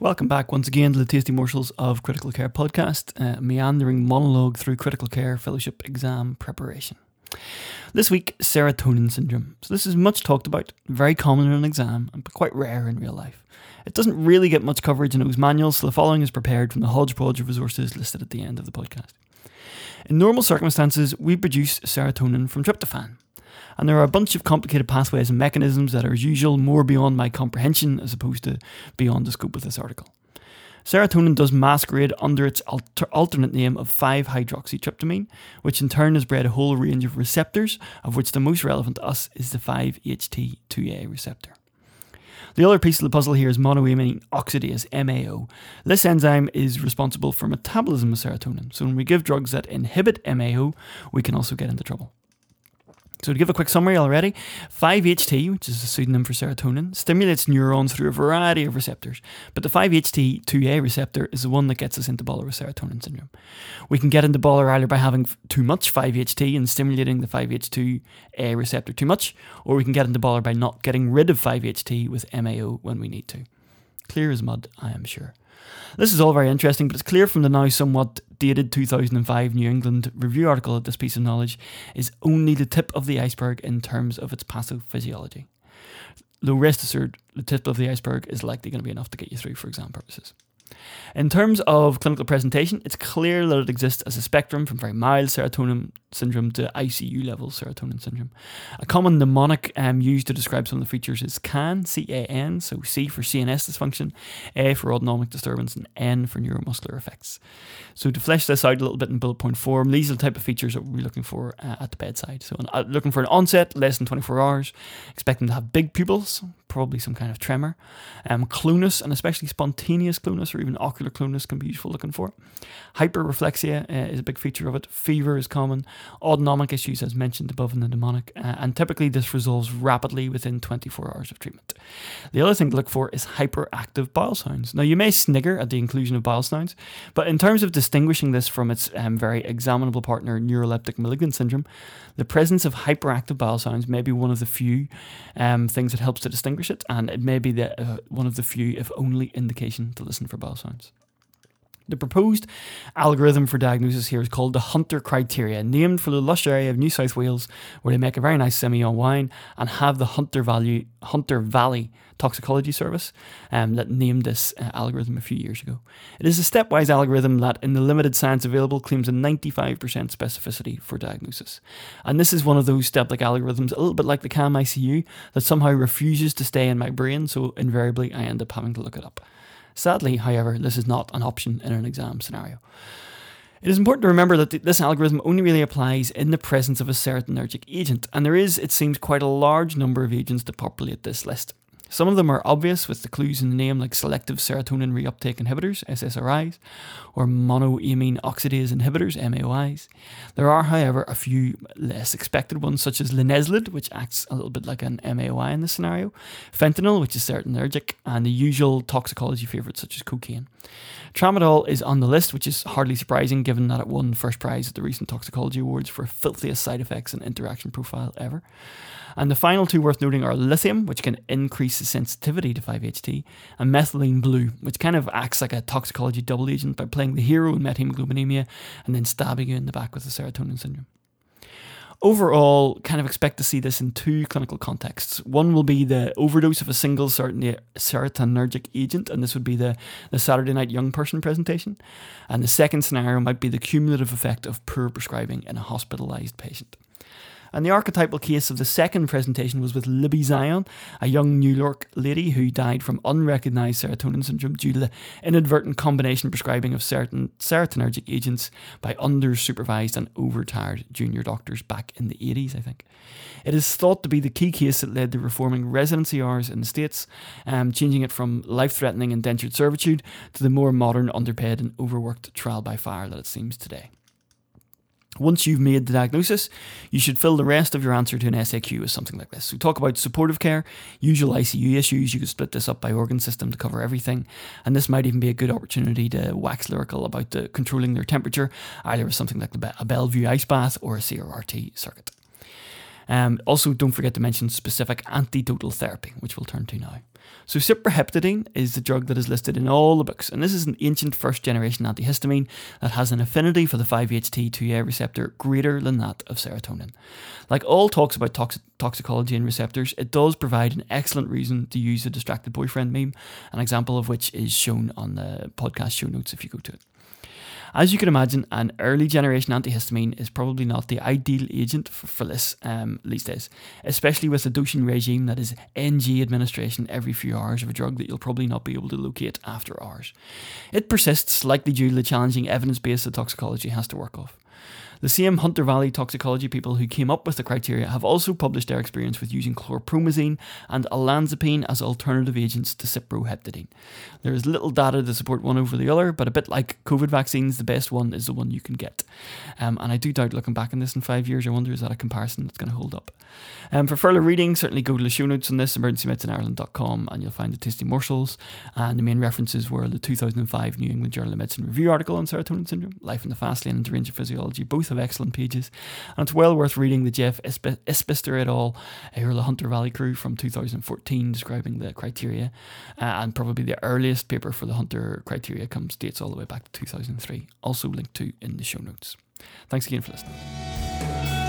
Welcome back once again to the Tasty Morsels of Critical Care podcast, a meandering monologue through critical care fellowship exam preparation. This week, serotonin syndrome. So, this is much talked about, very common in an exam, but quite rare in real life. It doesn't really get much coverage in those manuals, so the following is prepared from the hodgepodge of resources listed at the end of the podcast. In normal circumstances, we produce serotonin from tryptophan, and there are a bunch of complicated pathways and mechanisms that are, as usual, more beyond my comprehension as opposed to beyond the scope of this article. Serotonin does masquerade under its alter- alternate name of 5-hydroxytryptamine, which in turn has bred a whole range of receptors, of which the most relevant to us is the 5-HT2A receptor. The other piece of the puzzle here is monoamine oxidase, MAO. This enzyme is responsible for metabolism of serotonin, so when we give drugs that inhibit MAO, we can also get into trouble. So, to give a quick summary already, 5-HT, which is a pseudonym for serotonin, stimulates neurons through a variety of receptors, but the 5-HT2A receptor is the one that gets us into with serotonin syndrome. We can get into Buller either by having too much 5-HT and stimulating the 5-HT2A receptor too much, or we can get into Buller by not getting rid of 5-HT with MAO when we need to. Clear as mud, I am sure. This is all very interesting, but it's clear from the now somewhat dated 2005 New England Review article that this piece of knowledge is only the tip of the iceberg in terms of its pathophysiology. Though rest assured, the tip of the iceberg is likely going to be enough to get you through for exam purposes. In terms of clinical presentation, it's clear that it exists as a spectrum from very mild serotonin syndrome to ICU level serotonin syndrome. A common mnemonic um, used to describe some of the features is CAN, C A N, so C for CNS dysfunction, A for autonomic disturbance, and N for neuromuscular effects. So, to flesh this out a little bit in bullet point form, these are the type of features that we'll be looking for uh, at the bedside. So, uh, looking for an onset less than 24 hours, expecting to have big pupils, probably some kind of tremor, um, clonus, and especially spontaneous clonus or even ocular clonus can be useful looking for. Hyperreflexia uh, is a big feature of it. Fever is common autonomic issues, as mentioned above in the mnemonic, uh, and typically this resolves rapidly within 24 hours of treatment. The other thing to look for is hyperactive bowel sounds. Now, you may snigger at the inclusion of bowel sounds, but in terms of distinguishing this from its um, very examinable partner, neuroleptic malignant syndrome, the presence of hyperactive bowel sounds may be one of the few um, things that helps to distinguish and it may be the, uh, one of the few, if only, indication to listen for bowel sounds. The proposed algorithm for diagnosis here is called the Hunter criteria, named for the lush area of New South Wales where they make a very nice Semillon wine and have the Hunter, value, Hunter Valley Toxicology Service um, that named this uh, algorithm a few years ago. It is a stepwise algorithm that, in the limited science available, claims a 95% specificity for diagnosis. And this is one of those step like algorithms, a little bit like the CAM ICU, that somehow refuses to stay in my brain, so invariably I end up having to look it up. Sadly, however, this is not an option in an exam scenario. It is important to remember that th- this algorithm only really applies in the presence of a serotonergic agent, and there is, it seems, quite a large number of agents to populate this list. Some of them are obvious with the clues in the name, like selective serotonin reuptake inhibitors, SSRIs, or monoamine oxidase inhibitors, MAOIs. There are, however, a few less expected ones, such as linezolid, which acts a little bit like an MAOI in this scenario, fentanyl, which is serotonergic, and the usual toxicology favourites, such as cocaine. Tramadol is on the list, which is hardly surprising given that it won first prize at the recent toxicology awards for filthiest side effects and interaction profile ever. And the final two worth noting are lithium, which can increase the sensitivity to 5-HT, and methylene blue, which kind of acts like a toxicology double agent by playing the hero in methemoglobinemia and then stabbing you in the back with the serotonin syndrome. Overall, kind of expect to see this in two clinical contexts. One will be the overdose of a single serotonergic agent, and this would be the, the Saturday Night Young Person presentation. And the second scenario might be the cumulative effect of poor prescribing in a hospitalized patient. And the archetypal case of the second presentation was with Libby Zion, a young New York lady who died from unrecognized serotonin syndrome due to the inadvertent combination prescribing of certain serotonergic agents by under supervised and overtired junior doctors back in the 80s, I think. It is thought to be the key case that led to reforming residency hours in the States, um, changing it from life threatening indentured servitude to the more modern, underpaid, and overworked trial by fire that it seems today. Once you've made the diagnosis, you should fill the rest of your answer to an SAQ with something like this. So, talk about supportive care, usual ICU issues. You could split this up by organ system to cover everything. And this might even be a good opportunity to wax lyrical about the controlling their temperature, either with something like a Bellevue ice bath or a CRRT circuit. Um, also, don't forget to mention specific antidotal therapy, which we'll turn to now. So, cyproheptadine is the drug that is listed in all the books, and this is an ancient first generation antihistamine that has an affinity for the 5-HT2A receptor greater than that of serotonin. Like all talks about tox- toxicology and receptors, it does provide an excellent reason to use the distracted boyfriend meme, an example of which is shown on the podcast show notes if you go to it. As you can imagine, an early generation antihistamine is probably not the ideal agent for, for this um, these days, especially with a dosing regime that is NG administration every few hours of a drug that you'll probably not be able to locate after hours. It persists likely due to the challenging evidence base that toxicology has to work off. The same Hunter Valley toxicology people who came up with the criteria have also published their experience with using chlorpromazine and olanzapine as alternative agents to cyproheptadine. There is little data to support one over the other, but a bit like COVID vaccines, the best one is the one you can get. Um, and I do doubt looking back on this in five years, I wonder is that a comparison that's going to hold up. Um, for further reading, certainly go to the show notes on this, emergencymedicine.ireland.com, and you'll find the tasty morsels. And the main references were the 2005 New England Journal of Medicine review article on serotonin syndrome, Life in the Fast Lane, and Deranged Physiology, both have excellent pages. And it's well worth reading the Geoff Isbister et al. or the Hunter Valley crew from 2014 describing the criteria. Uh, and probably the earliest paper for the Hunter criteria comes dates all the way back to 2003, also linked to in the show notes. Thanks again for listening.